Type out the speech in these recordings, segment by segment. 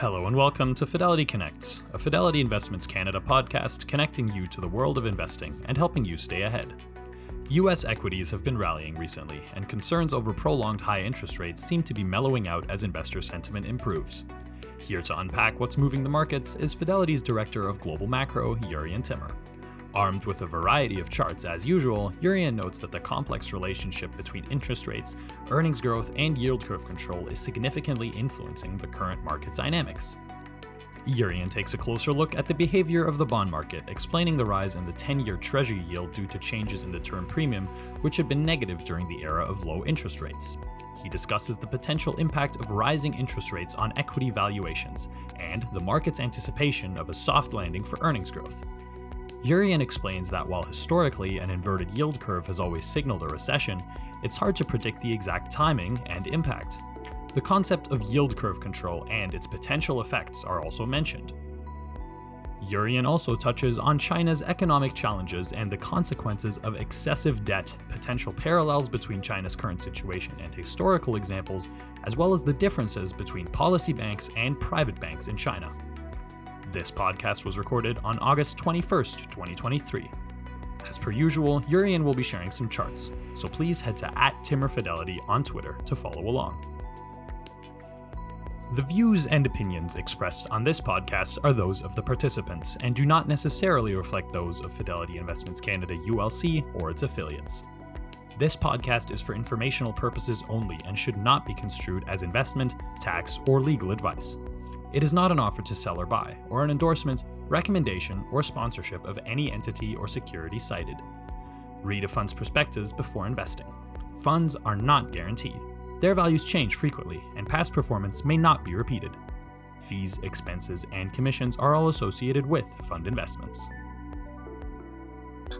Hello and welcome to Fidelity Connects, a Fidelity Investments Canada podcast connecting you to the world of investing and helping you stay ahead. US equities have been rallying recently, and concerns over prolonged high interest rates seem to be mellowing out as investor sentiment improves. Here to unpack what's moving the markets is Fidelity's Director of Global Macro, Jurrien Timmer. Armed with a variety of charts as usual, Jurrien notes that the complex relationship between interest rates, earnings growth, and yield curve control is significantly influencing the current market dynamics. Jurrien takes a closer look at the behavior of the bond market, explaining the rise in the 10 year Treasury yield due to changes in the term premium, which had been negative during the era of low interest rates. He discusses the potential impact of rising interest rates on equity valuations and the market's anticipation of a soft landing for earnings growth. Jurrien explains that while historically an inverted yield curve has always signaled a recession, it's hard to predict the exact timing and impact. The concept of yield curve control and its potential effects are also mentioned. Jurrien also touches on China's economic challenges and the consequences of excessive debt, potential parallels between China's current situation and historical examples, as well as the differences between policy banks and private banks in China. This podcast was recorded on August 21st, 2023. As per usual, Jurrien will be sharing some charts, so please head to at TimmerFidelity on Twitter to follow along. The views and opinions expressed on this podcast are those of the participants and do not necessarily reflect those of Fidelity Investments Canada ULC or its affiliates. This podcast is for informational purposes only and should not be construed as investment, tax, or legal advice. It is not an offer to sell or buy, or an endorsement, recommendation, or sponsorship of any entity or security cited. Read a fund's prospectus before investing. Funds are not guaranteed. Their values change frequently, and past performance may not be repeated. Fees, expenses, and commissions are all associated with fund investments.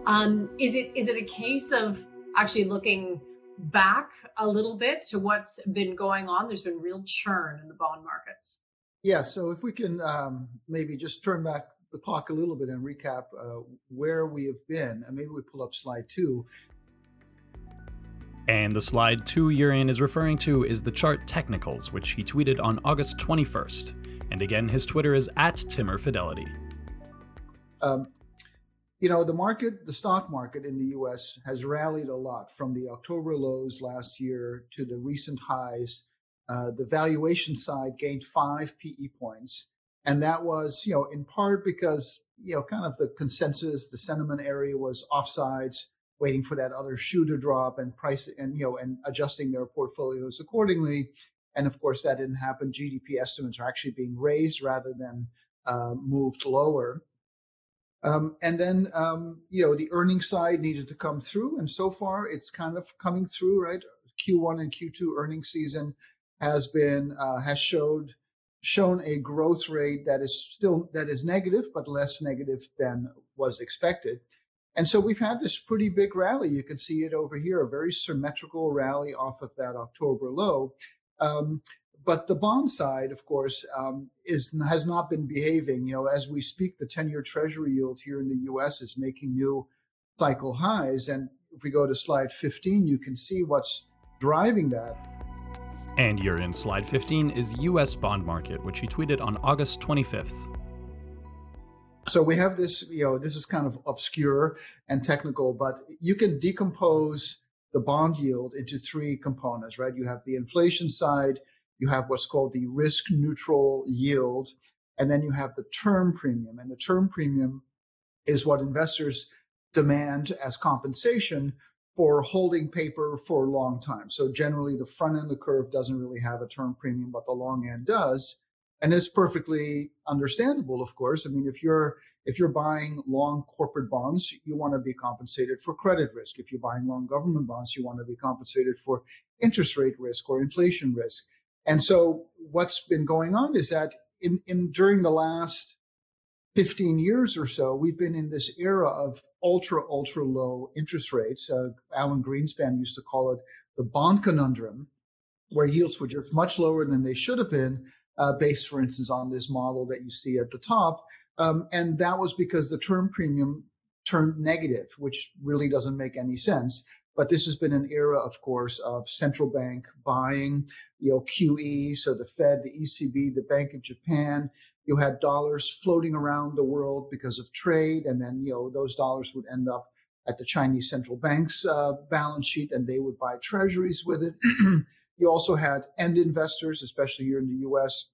Um, is it is it a case of actually looking back a little bit to what's been going on? There's been real churn in the bond markets. Yeah, so if we can um, maybe just turn back the clock a little bit and recap uh, where we have been, and maybe we pull up slide two. And the slide two Jurrien is referring to is the chart Technicals, which he tweeted on August 21st. And again, his Twitter is at TimmerFidelity. Um, you know, the market, the stock market in the US has rallied a lot from the October lows last year to the recent highs uh, the valuation side gained five PE points. And that was, you know, in part because, you know, kind of the consensus, the sentiment area was offsides, waiting for that other shoe to drop and price and, you know, and adjusting their portfolios accordingly. And of course, that didn't happen. GDP estimates are actually being raised rather than uh, moved lower. Um, and then, um, you know, the earnings side needed to come through. And so far, it's kind of coming through, right? Q1 and Q2 earnings season has been uh, has showed shown a growth rate that is still that is negative but less negative than was expected. And so we've had this pretty big rally. You can see it over here, a very symmetrical rally off of that October low. Um, but the bond side, of course, um, is has not been behaving. You know, as we speak, the 10-year Treasury yield here in the U.S. is making new cycle highs. And if we go to slide 15, you can see what's driving that. And Jurrien's slide 15 is US bond market, which he tweeted on August 25th. So we have this, you know, this is kind of obscure and technical, but you can decompose the bond yield into three components, right? You have the inflation side, you have what's called the risk neutral yield, and then you have the term premium. And the term premium is what investors demand as compensation for holding paper for a long time. So generally the front end of the curve doesn't really have a term premium, but the long end does. And it's perfectly understandable, of course. I mean, if you're if you're buying long corporate bonds, you want to be compensated for credit risk. If you're buying long government bonds, you want to be compensated for interest rate risk or inflation risk. And so what's been going on is that in, in during the last 15 years or so, we've been in this era of ultra, ultra low interest rates. Uh, Alan Greenspan used to call it the bond conundrum, where yields were just much lower than they should have been, uh, based, for instance, on this model that you see at the top. Um, and that was because the term premium turned negative, which really doesn't make any sense. But this has been an era, of course, of central bank buying, you know, QE, so the Fed, the ECB, the Bank of Japan. You had dollars floating around the world because of trade, and then you know those dollars would end up at the Chinese central bank's uh, balance sheet, and they would buy treasuries with it. you also had end investors, especially here in the U.S.,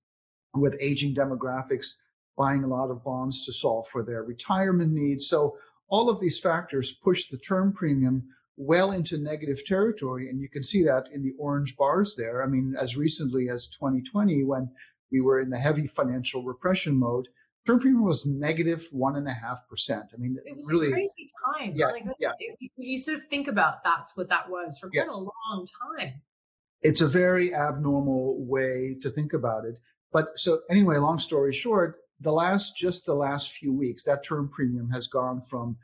with aging demographics, buying a lot of bonds to solve for their retirement needs. So all of these factors pushed the term premium well into negative territory. And you can see that in the orange bars there. I mean, as recently as 2020, when we were in the heavy financial repression mode, term premium was negative one and a half percent. I mean, it was really, a crazy time. Yeah, like, yeah. You, you sort of think about that's what that was for quite a long time. it's a very abnormal way to think about it. But so anyway, long story short, the last just the last few weeks, that term premium has gone from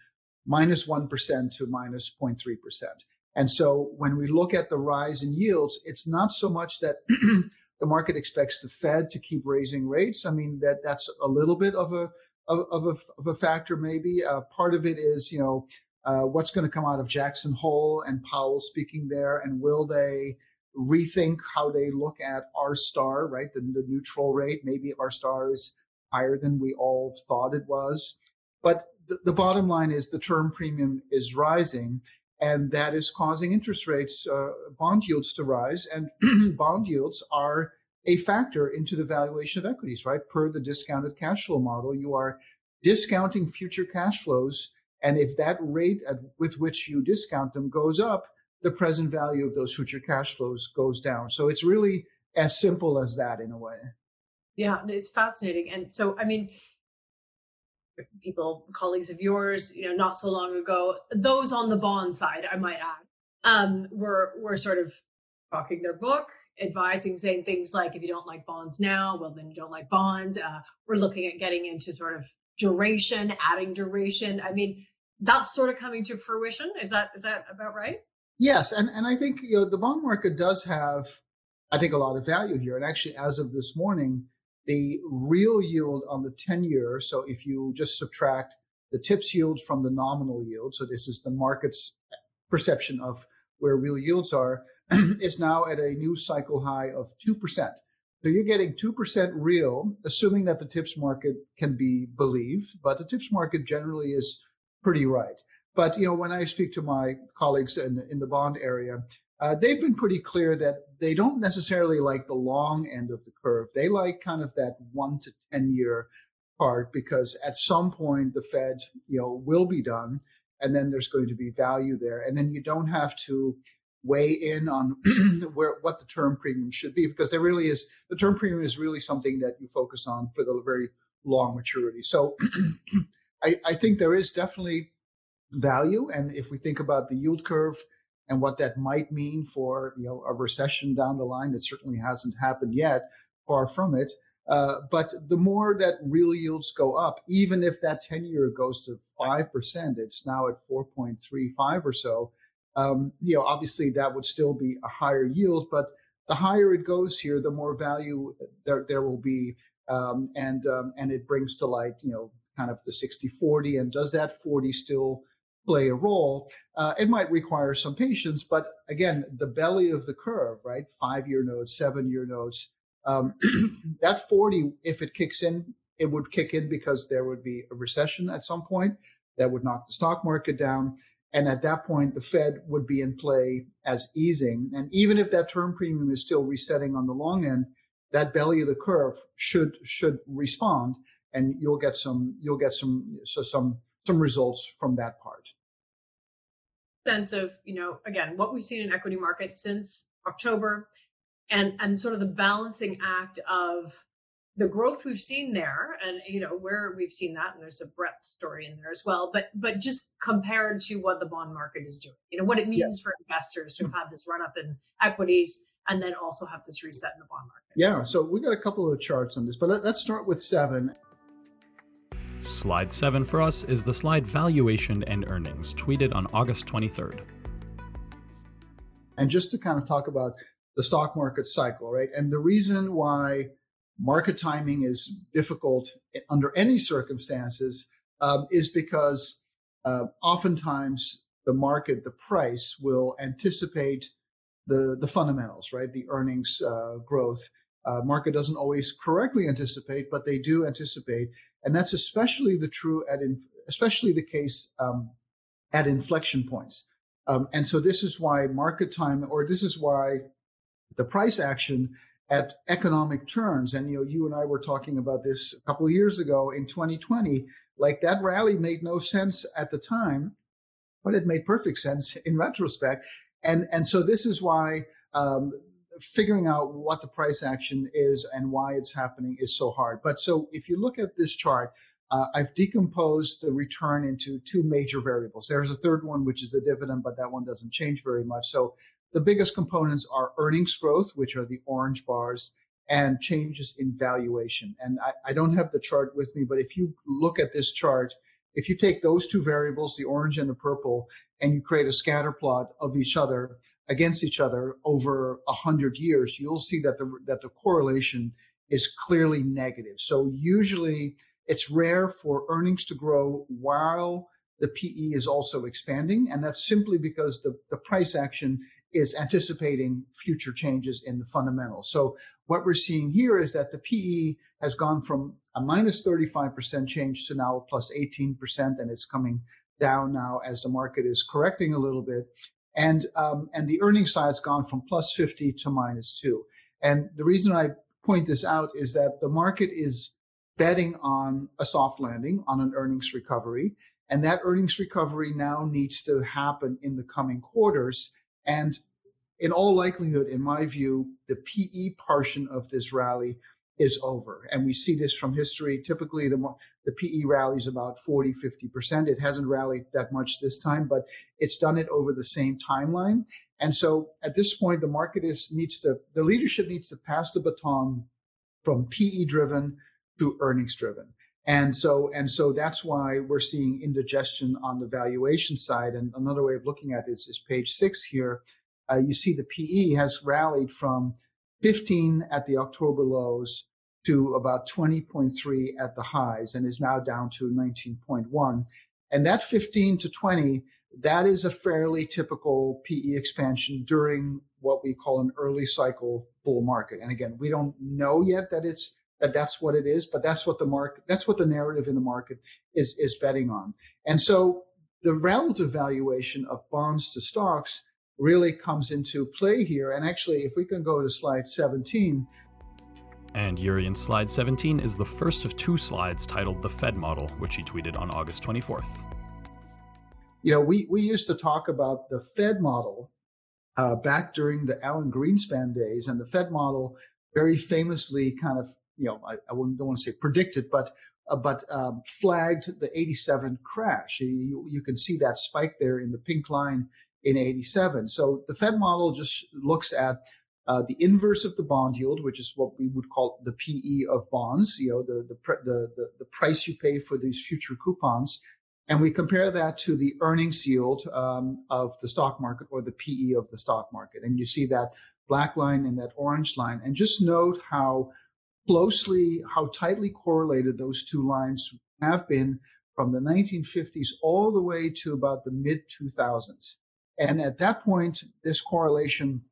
minus one percent to minus 0.3 percent. And so when we look at the rise in yields, it's not so much that the market expects the Fed to keep raising rates. I mean that that's a little bit of a of, a of a factor maybe. Uh, part of it is you know uh, what's going to come out of Jackson Hole and Powell speaking there, and will they rethink how they look at R star, right? The, the neutral rate. Maybe R star is higher than we all thought it was. But the, the bottom line is the term premium is rising, and that is causing interest rates, uh, bond yields to rise. And bond yields are a factor into the valuation of equities, right? Per the discounted cash flow model, you are discounting future cash flows. And if that rate at, with which you discount them goes up, the present value of those future cash flows goes down. So it's really as simple as that in a way. Yeah, it's fascinating. And so, I mean, people, colleagues of yours, you know, not so long ago, those on the bond side, I might add, um, were were sort of talking their book, advising, saying things like, if you don't like bonds now, well, then you don't like bonds. Uh, we're looking at getting into sort of duration, adding duration. I mean, that's sort of coming to fruition. Is that is that about right? Yes, and, and I think you know the bond market does have, I think, a lot of value here. And actually, as of this morning, the real yield on the 10 year, so if you just subtract the TIPS yield from the nominal yield, so this is the market's perception of where real yields are, is now at a new cycle high of 2%. So you're getting 2% real, assuming that the TIPS market can be believed, but the TIPS market generally is pretty right. But you know, when I speak to my colleagues in, in the bond area, uh, they've been pretty clear that they don't necessarily like the long end of the curve. They like kind of that one to ten year part because at some point the Fed, you know, will be done, and then there's going to be value there, and then you don't have to weigh in on where what the term premium should be because there really is the term premium is really something that you focus on for the very long maturity. So I, I think there is definitely value. And if we think about the yield curve and what that might mean for you know a recession down the line, it certainly hasn't happened yet, far from it. Uh, but the more that real yields go up, even if that 10 year goes to 5%, it's now at 4.35 or so. Um, you know, obviously that would still be a higher yield, but the higher it goes here, the more value there, there will be. Um, and, um, and it brings to light, you know, kind of the 60 40. And does that 40 still play a role. Uh, it might require some patience, but again, the belly of the curve, right? Five year notes, seven year notes. Um, that 40, if it kicks in, it would kick in because there would be a recession at some point that would knock the stock market down. And at that point, the Fed would be in play as easing. And even if that term premium is still resetting on the long end, that belly of the curve should should respond, and you'll get some you'll get some so some some results from that part. sense of, you know, again, what we've seen in equity markets since October and and sort of the balancing act of the growth we've seen there and you know where we've seen that and there's a breadth story in there as well but but just compared to what the bond market is doing you know what it means for investors to have had this run up in equities and then also have this reset in the bond market Yeah, so we got a couple of charts on this, but let, us start with seven. Slide 7 for us is the slide Valuation and Earnings, tweeted on August 23rd. And just to kind of talk about the stock market cycle, right? And the reason why market timing is difficult under any circumstances um, is because uh, oftentimes the market, the price will anticipate the the fundamentals, right? The earnings uh, growth. Uh, market doesn't always correctly anticipate, but they do anticipate, and that's especially the true at in, especially the case um, at inflection points. Um, and so this is why market time, or this is why the price action at economic turns. And you know, you and I were talking about this a couple of years ago in 2020. Like that rally made no sense at the time, but it made perfect sense in retrospect. And and so this is why um, figuring out what the price action is and why it's happening is so hard. But so if you look at this chart, uh, I've decomposed the return into two major variables. There's a third one, which is the dividend, but that one doesn't change very much. So the biggest components are earnings growth, which are the orange bars, and changes in valuation. And I, I don't have the chart with me, but if you look at this chart, if you take those two variables, the orange and the purple, and you create a scatter plot of each other against each other over a hundred years, you'll see that the that the correlation is clearly negative. So usually it's rare for earnings to grow while the PE is also expanding, and that's simply because the, the price action is anticipating future changes in the fundamentals. So what we're seeing here is that the PE has gone from a minus 35% change to now plus 18%, and it's coming down now as the market is correcting a little bit. And um, and the earnings side's gone from plus 50 to minus two. And the reason I point this out is that the market is betting on a soft landing, on an earnings recovery, and that earnings recovery now needs to happen in the coming quarters. And in all likelihood, in my view, the PE portion of this rally is over. And we see this from history. Typically, the, the PE rallies about 40, 50%. It hasn't rallied that much this time, but it's done it over the same timeline. And so at this point, the market is needs to, the leadership needs to pass the baton from PE driven to earnings driven. And so, and so that's why we're seeing indigestion on the valuation side. And another way of looking at this is page six here. Uh, you see the PE has rallied from 15 at the October lows to about 20.3 at the highs and is now down to 19.1. And that 15 to 20, that is a fairly typical PE expansion during what we call an early cycle bull market. And again, we don't know yet that it's that that's what it is, but that's what the market, that's what the narrative in the market is, is betting on. And so the relative valuation of bonds to stocks really comes into play here. And actually, if we can go to slide 17. And Jurrien's slide 17 is the first of two slides titled The Fed Model, which he tweeted on August 24th. You know, we, we used to talk about the Fed model uh, back during the Alan Greenspan days, and the Fed model very famously kind of you know, I, I don't want to say predicted, but uh, but um, flagged the 87 crash. You, you can see that spike there in the pink line in 87. So the Fed model just looks at uh, the inverse of the bond yield, which is what we would call the PE of bonds, you know, the, the, the, the, price you pay for these future coupons. And we compare that to the earnings yield um, of the stock market or the PE of the stock market. And you see that black line and that orange line. And just note how closely, how tightly correlated those two lines have been from the 1950s all the way to about the mid 2000s. And at that point, this correlation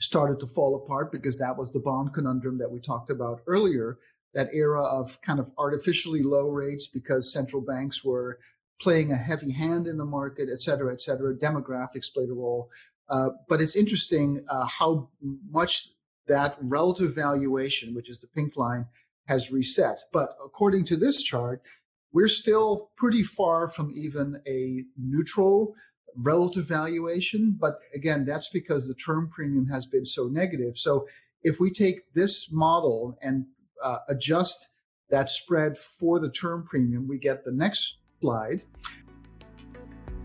started to fall apart because that was the bond conundrum that we talked about earlier, that era of kind of artificially low rates because central banks were playing a heavy hand in the market, et cetera, et cetera. Demographics played a role. Uh, but it's interesting uh, how much that relative valuation, which is the pink line, has reset. But according to this chart, we're still pretty far from even a neutral relative valuation. But again, that's because the term premium has been so negative. So if we take this model and uh, adjust that spread for the term premium, we get the next slide.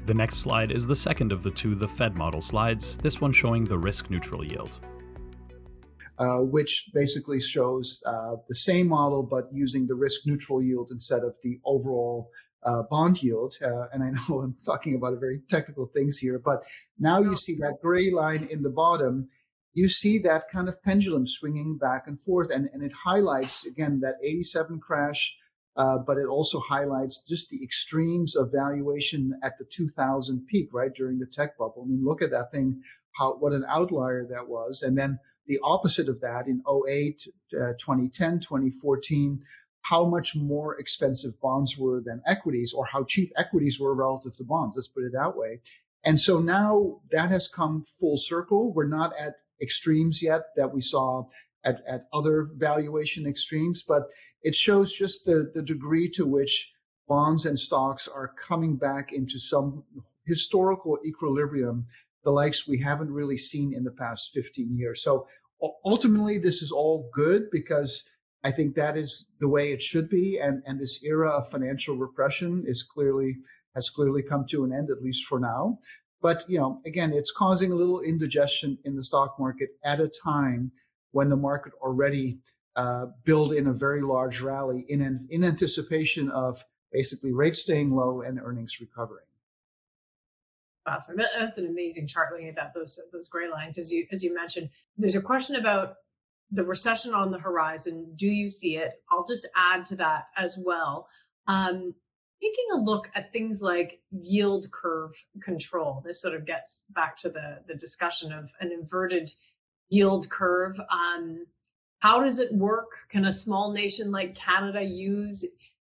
The next slide is the second of the two the Fed model slides, this one showing the risk neutral yield. Uh, which basically shows uh, the same model but using the risk neutral yield instead of the overall uh, bond yield. Uh, and I know I'm talking about very technical things here, but now you see that gray line in the bottom. You see that kind of pendulum swinging back and forth, and, and it highlights again that 87 crash uh, but it also highlights just the extremes of valuation at the 2000 peak, right during the tech bubble. I mean, look at that thing, how what an outlier that was, and then the opposite of that in 08, uh, 2010, 2014 how much more expensive bonds were than equities or how cheap equities were relative to bonds. Let's put it that way. And so now that has come full circle. We're not at extremes yet that we saw at, at other valuation extremes, but it shows just the, the degree to which bonds and stocks are coming back into some historical equilibrium, the likes we haven't really seen in the past 15 years. So ultimately, this is all good because I think that is the way it should be. And, and this era of financial repression is clearly has clearly come to an end, at least for now. But you know, again, it's causing a little indigestion in the stock market at a time when the market already uh, in a very large rally in an, in anticipation of basically rates staying low and earnings recovering. Awesome. That's an amazing chart looking at that, those those gray lines. As you as you mentioned, there's a question about the recession on the horizon. Do you see it? I'll just add to that as well. Um, taking a look at things like yield curve control. This sort of gets back to the, the discussion of an inverted yield curve. Um, how does it work? Can a small nation like Canada use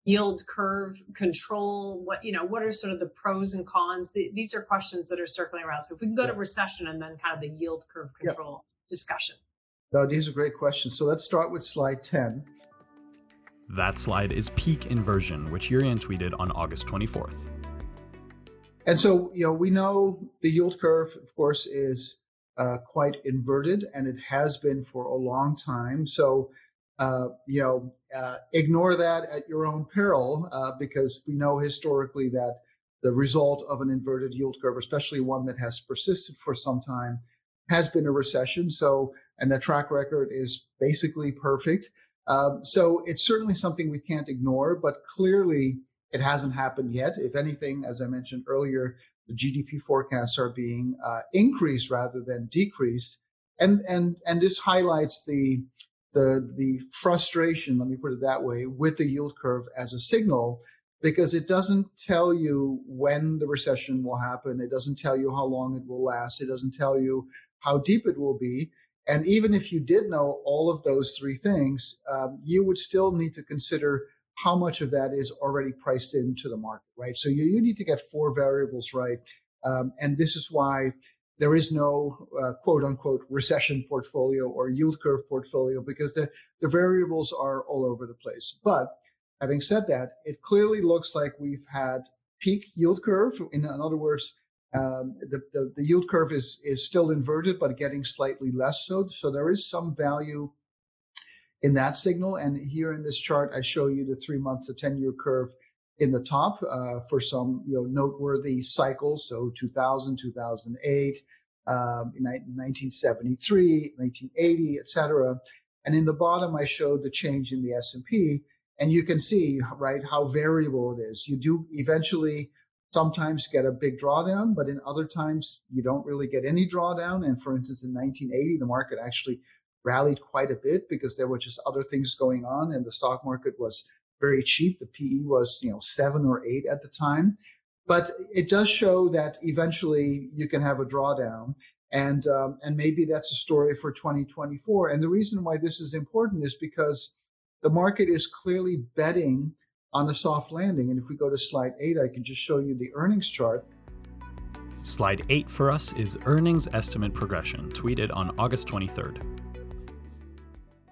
yield curve control? What you know, what are sort of the pros and cons? The, these are questions that are circling around. So if we can go yeah. to recession and then kind of the yield curve control yeah. discussion. No, these are great questions. So let's start with slide 10. That slide is peak inversion, which Jurrien tweeted on August 24th. And so, you know, we know the yield curve, of course, is uh, quite inverted, and it has been for a long time. So, uh, you know, uh, ignore that at your own peril, uh, because we know historically that the result of an inverted yield curve, especially one that has persisted for some time, has been a recession. So, and the track record is basically perfect. Um, so it's certainly something we can't ignore, but clearly it hasn't happened yet. If anything, as I mentioned earlier, the GDP forecasts are being uh, increased rather than decreased, and and and this highlights the the the frustration. Let me put it that way with the yield curve as a signal, because it doesn't tell you when the recession will happen. It doesn't tell you how long it will last. It doesn't tell you how deep it will be. And even if you did know all of those three things, um, you would still need to consider how much of that is already priced into the market, right? So you, you need to get four variables right. Um, and this is why there is no uh, quote unquote recession portfolio or yield curve portfolio because the, the variables are all over the place. But having said that, it clearly looks like we've had peak yield curve. In, in other words, um, the, the, the, yield curve is, is still inverted, but getting slightly less so. So there is some value in that signal. And here in this chart, I show you the three month to 10 year curve in the top uh, for some you know noteworthy cycles. So 2000, 2008, um, 1973, 1980, etc. And in the bottom, I showed the change in the S&P, and you can see right how variable it is. You do eventually sometimes get a big drawdown, but in other times you don't really get any drawdown. And for instance, in 1980, the market actually rallied quite a bit because there were just other things going on and the stock market was very cheap. The PE was, you know, seven or eight at the time. But it does show that eventually you can have a drawdown. And, um, and maybe that's a story for 2024. And the reason why this is important is because the market is clearly betting on a soft landing. And if we go to slide eight, I can just show you the earnings chart. Slide eight for us is earnings estimate progression, tweeted on August 23rd.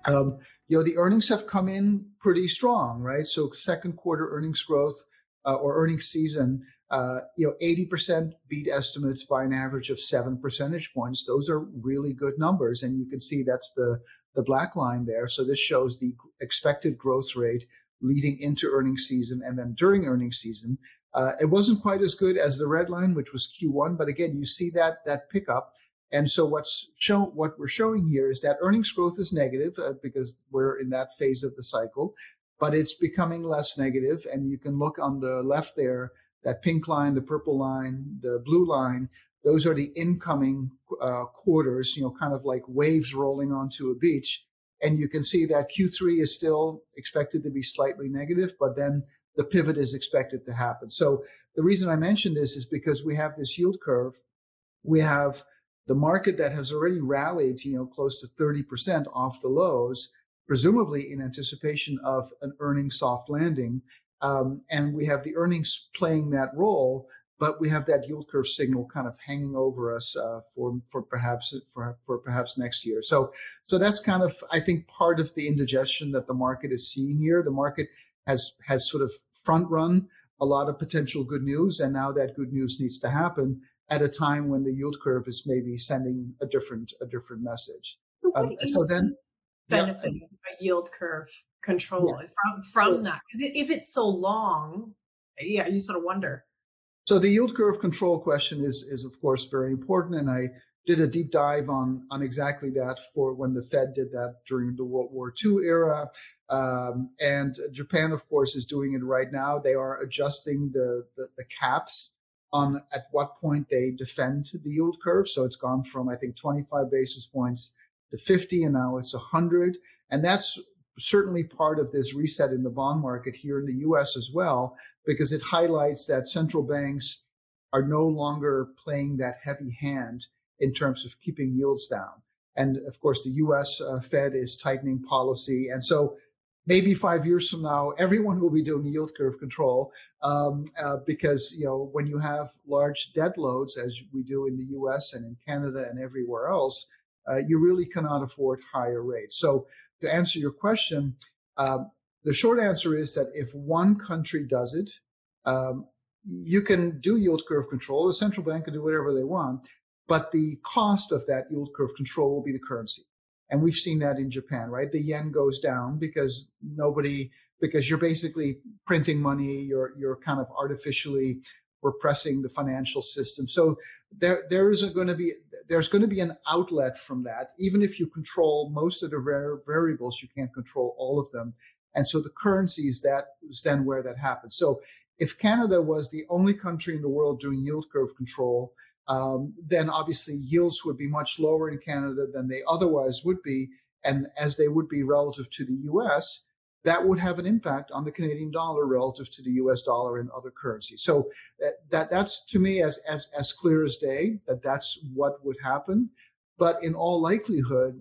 Um, you know, the earnings have come in pretty strong, right? So second quarter earnings growth uh, or earnings season, uh, you know, 80% beat estimates by an average of seven percentage points. Those are really good numbers. And you can see that's the, the black line there. So this shows the expected growth rate leading into earnings season and then during earnings season. Uh, it wasn't quite as good as the red line, which was Q1, but again, you see that that pickup. And so what's show, what we're showing here is that earnings growth is negative uh, because we're in that phase of the cycle, but it's becoming less negative. And you can look on the left there, that pink line, the purple line, the blue line. Those are the incoming uh, quarters, you know, kind of like waves rolling onto a beach. And you can see that Q3 is still expected to be slightly negative, but then the pivot is expected to happen. So the reason I mention this is because we have this yield curve. We have the market that has already rallied, you know, close to 30% off the lows, presumably in anticipation of an earnings soft landing. Um, and we have the earnings playing that role, but we have that yield curve signal kind of hanging over us uh, for for perhaps for for perhaps next year. So so that's kind of I think part of the indigestion that the market is seeing here. The market has has sort of front run a lot of potential good news, and now that good news needs to happen at a time when the yield curve is maybe sending a different a different message. Um, so then benefiting yeah. a yield curve control yeah. from from that because if it's so long, yeah, you sort of wonder so the yield curve control question is, is of course very important, and I did a deep dive on on exactly that for when the Fed did that during the World War II era, um, and Japan, of course, is doing it right now. They are adjusting the, the the caps on at what point they defend the yield curve. So it's gone from I think 25 basis points to 50, and now it's 100, and that's certainly part of this reset in the bond market here in the US as well, because it highlights that central banks are no longer playing that heavy hand in terms of keeping yields down. And of course, the US uh, Fed is tightening policy. And so maybe five years from now, everyone will be doing yield curve control um, uh, because, you know, when you have large debt loads, as we do in the US and in Canada and everywhere else, uh, you really cannot afford higher rates. So to answer your question, um, the short answer is that if one country does it, um, you can do yield curve control. The central bank can do whatever they want, but the cost of that yield curve control will be the currency. And we've seen that in Japan, right? The yen goes down because nobody, because you're basically printing money, you're, you're kind of artificially repressing the financial system. So there, there is going to be, there's going to be an outlet from that. Even if you control most of the variables, you can't control all of them. And so the currency is that is then where that happens. So if Canada was the only country in the world doing yield curve control, um, then obviously yields would be much lower in Canada than they otherwise would be, and as they would be relative to the U.S that would have an impact on the Canadian dollar relative to the US dollar and other currencies. So that, that that's to me as, as, as clear as day that that's what would happen. But in all likelihood,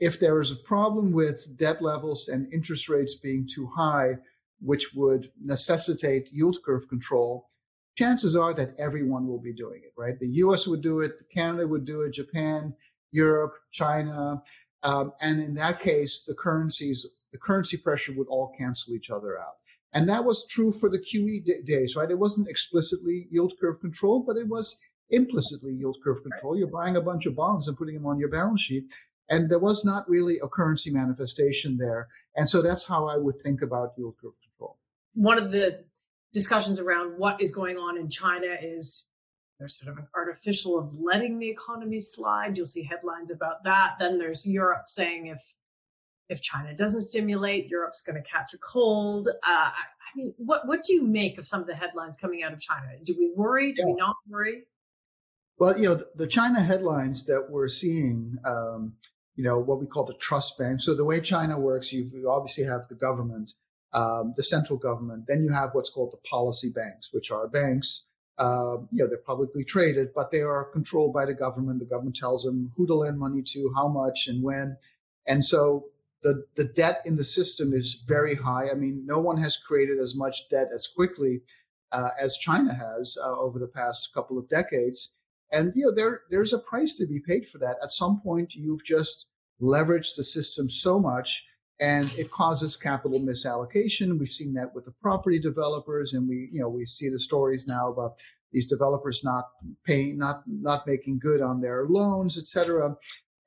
if there is a problem with debt levels and interest rates being too high, which would necessitate yield curve control, chances are that everyone will be doing it, right? The US would do it, Canada would do it, Japan, Europe, China. Um, and in that case, the currencies the currency pressure would all cancel each other out. And that was true for the QE days, right? It wasn't explicitly yield curve control, but it was implicitly yield curve control. You're buying a bunch of bonds and putting them on your balance sheet. And there was not really a currency manifestation there. And so that's how I would think about yield curve control. One of the discussions around what is going on in China is there's sort of an artificial of letting the economy slide. You'll see headlines about that. Then there's Europe saying if if China doesn't stimulate, Europe's going to catch a cold. Uh, I mean, what what do you make of some of the headlines coming out of China? Do we worry? Do yeah. we not worry? Well, you know, the, the China headlines that we're seeing, um, you know, what we call the trust bank. So the way China works, you, you obviously have the government, um, the central government. Then you have what's called the policy banks, which are banks. Uh, you know, they're publicly traded, but they are controlled by the government. The government tells them who to lend money to, how much, and when. And so the, the debt in the system is very high. I mean, no one has created as much debt as quickly uh, as China has uh, over the past couple of decades. And you know, there there's a price to be paid for that. At some point, you've just leveraged the system so much, and it causes capital misallocation. We've seen that with the property developers, and we you know we see the stories now about these developers not paying, not not making good on their loans, et cetera.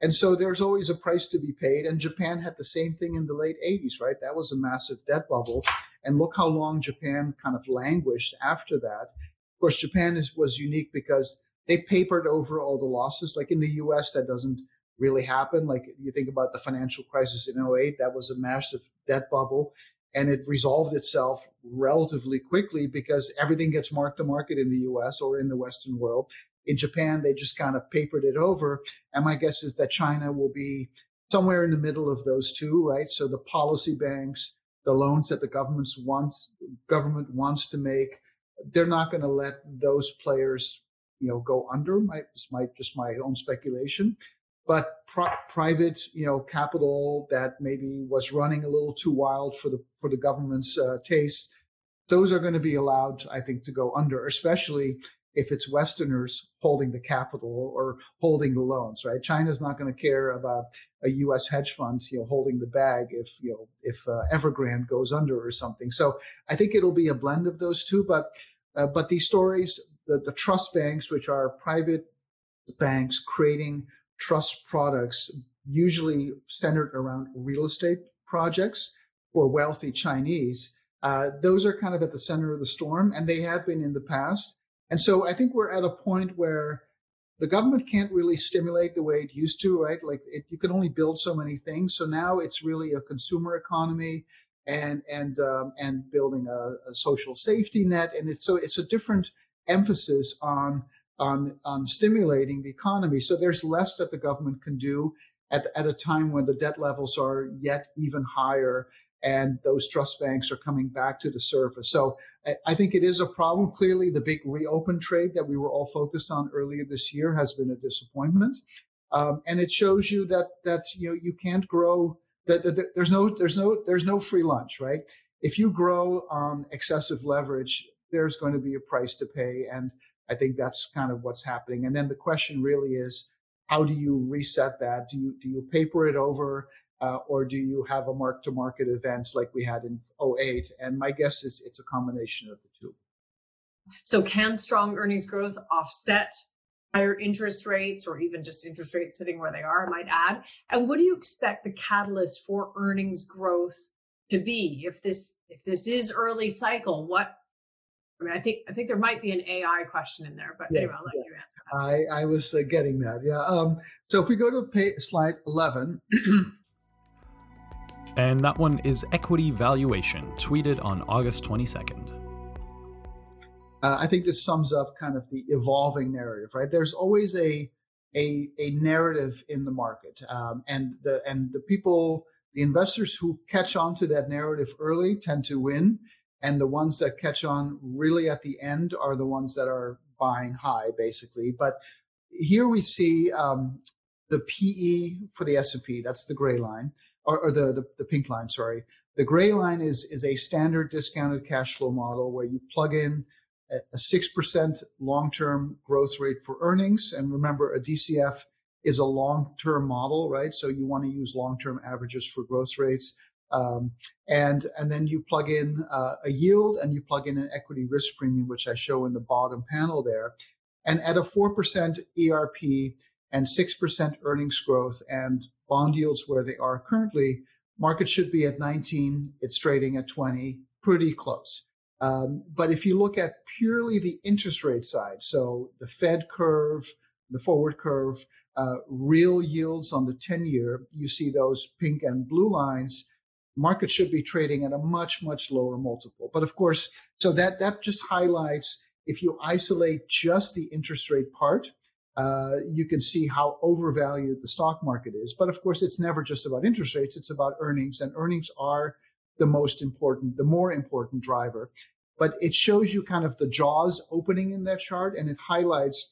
And so there's always a price to be paid. And Japan had the same thing in the late 80s, right? That was a massive debt bubble. And look how long Japan kind of languished after that. Of course, Japan is, was unique because they papered over all the losses. Like in the US, that doesn't really happen. Like you think about the financial crisis in 08, that was a massive debt bubble. And it resolved itself relatively quickly because everything gets marked to market in the US or in the Western world. In Japan, they just kind of papered it over. And my guess is that China will be somewhere in the middle of those two, right? So the policy banks, the loans that the government's wants government wants to make, they're not going to let those players, you know, go under. My just my just my own speculation. But pri- private, you know, capital that maybe was running a little too wild for the for the government's uh, taste, those are going to be allowed, I think, to go under, especially if it's Westerners holding the capital or holding the loans, right? China's not going to care about a U.S. hedge fund, you know, holding the bag if you know if uh, Evergrande goes under or something. So I think it'll be a blend of those two. But uh, but these stories, the, the trust banks, which are private banks creating trust products, usually centered around real estate projects for wealthy Chinese. Uh, those are kind of at the center of the storm, and they have been in the past. And so I think we're at a point where the government can't really stimulate the way it used to, right? Like it, you can only build so many things. So now it's really a consumer economy and and um, and building a, a, social safety net. And it's so it's a different emphasis on on on stimulating the economy. So there's less that the government can do at at a time when the debt levels are yet even higher and those trust banks are coming back to the surface. So I think it is a problem. Clearly, the big reopen trade that we were all focused on earlier this year has been a disappointment, um, and it shows you that that you know you can't grow. That, that, that, there's no there's no there's no free lunch, right? If you grow on excessive leverage, there's going to be a price to pay, and I think that's kind of what's happening. And then the question really is, how do you reset that? Do you do you paper it over? Uh, or do you have a mark to market event like we had in 08? And my guess is it's a combination of the two. So, can strong earnings growth offset higher interest rates or even just interest rates sitting where they are, I might add? And what do you expect the catalyst for earnings growth to be if this if this is early cycle what I mean, I think I think there might be an AI question in there, but anyway, I'll let you answer that. I, I was uh, getting that. Yeah. Um, so if we go to pay, slide 11, And that one is Equity Valuation, tweeted on August 22nd. Uh, I think this sums up kind of the evolving narrative, right? There's always a a, a narrative in the market, um, and the and the people, the investors who catch on to that narrative early tend to win, and the ones that catch on really at the end are the ones that are buying high, basically. But here we see um, the PE for the S&P, that's the gray line, or, or the, the, the pink line, sorry. The gray line is, is a standard discounted cash flow model where you plug in a 6% long-term growth rate for earnings. And remember, a DCF is a long-term model, right? So you want to use long-term averages for growth rates. Um, and and then you plug in uh, a yield and you plug in an equity risk premium, which I show in the bottom panel there. And at a 4% ERP, and 6% earnings growth and bond yields where they are currently, market should be at 19. It's trading at 20, pretty close. Um, but if you look at purely the interest rate side, so the Fed curve, the forward curve, uh, real yields on the 10 year, you see those pink and blue lines. Market should be trading at a much, much lower multiple. But of course, so that, that just highlights if you isolate just the interest rate part, uh, you can see how overvalued the stock market is. But of course, it's never just about interest rates, it's about earnings, and earnings are the most important, the more important driver. But it shows you kind of the jaws opening in that chart, and it highlights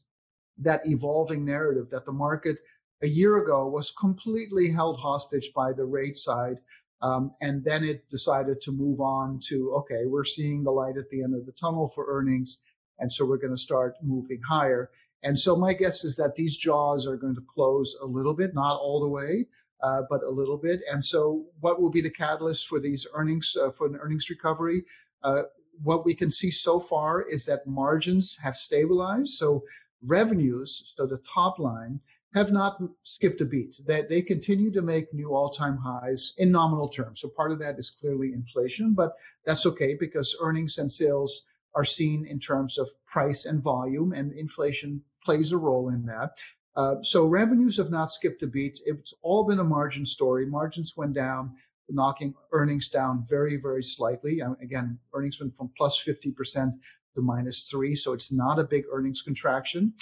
that evolving narrative that the market a year ago was completely held hostage by the rate side. Um, and then it decided to move on to, okay, we're seeing the light at the end of the tunnel for earnings. And so we're going to start moving higher. And so my guess is that these jaws are going to close a little bit, not all the way, uh, but a little bit. And so what will be the catalyst for these earnings, uh, for an earnings recovery? Uh, what we can see so far is that margins have stabilized. So revenues, so the top line, have not skipped a beat. That they, they continue to make new all-time highs in nominal terms. So part of that is clearly inflation, but that's okay because earnings and sales are seen in terms of price and volume, and inflation plays a role in that. Uh, so revenues have not skipped a beat. It's all been a margin story. Margins went down, knocking earnings down very, very slightly. Uh, again, earnings went from plus 50% to minus three, so it's not a big earnings contraction.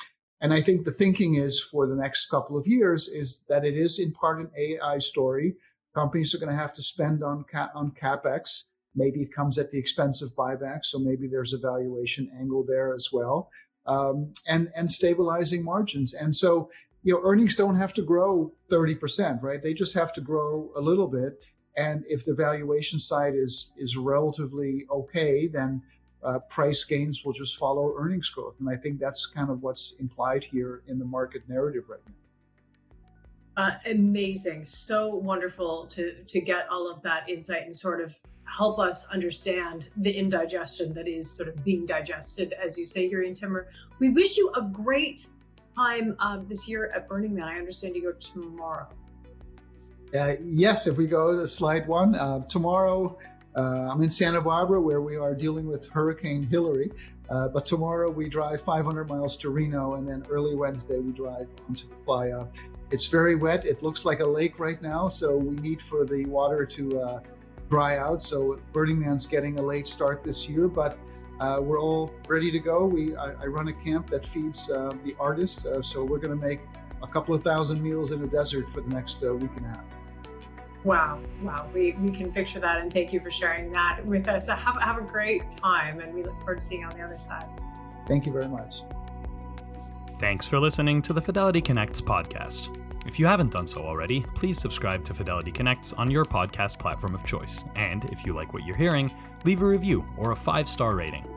And I think the thinking is for the next couple of years is that it is in part an AI story. Companies are going to have to spend on ca- on capex. Maybe it comes at the expense of buybacks, so maybe there's a valuation angle there as well, um, and and stabilizing margins. And so you know earnings don't have to grow 30%, right? They just have to grow a little bit. And if the valuation side is is relatively okay, then uh, price gains will just follow earnings growth. And I think that's kind of what's implied here in the market narrative right now. Uh, amazing. So wonderful to, to get all of that insight and sort of help us understand the indigestion that is sort of being digested, as you say, Jurrien Timmer. We wish you a great time uh, this year at Burning Man. I understand you go tomorrow. Uh, yes, if we go to slide one, uh, tomorrow uh, I'm in Santa Barbara where we are dealing with Hurricane Hilary. Uh, but tomorrow we drive 500 miles to Reno, and then early Wednesday we drive onto the Playa. It's very wet. It looks like a lake right now, so we need for the water to uh, dry out. So Burning Man's getting a late start this year, but uh, we're all ready to go. We I, I run a camp that feeds uh, the artists, uh, so we're going to make a couple of thousand meals in the desert for the next week and a half. Wow, wow. We, we can picture that and thank you for sharing that with us. Have, have a great time and we look forward to seeing you on the other side. Thank you very much. Thanks for listening to the Fidelity Connects podcast. If you haven't done so already, please subscribe to Fidelity Connects on your podcast platform of choice. And if you like what you're hearing, leave a review or a five star rating.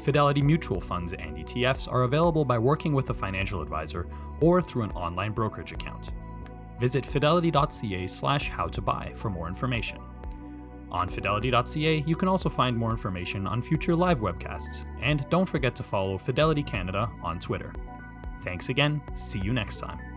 Fidelity mutual funds and ETFs are available by working with a financial advisor or through an online brokerage account visit fidelity.ca slash how to buy for more information. On fidelity.ca, you can also find more information on future live webcasts, and don't forget to follow Fidelity Canada on Twitter. Thanks again, see you next time.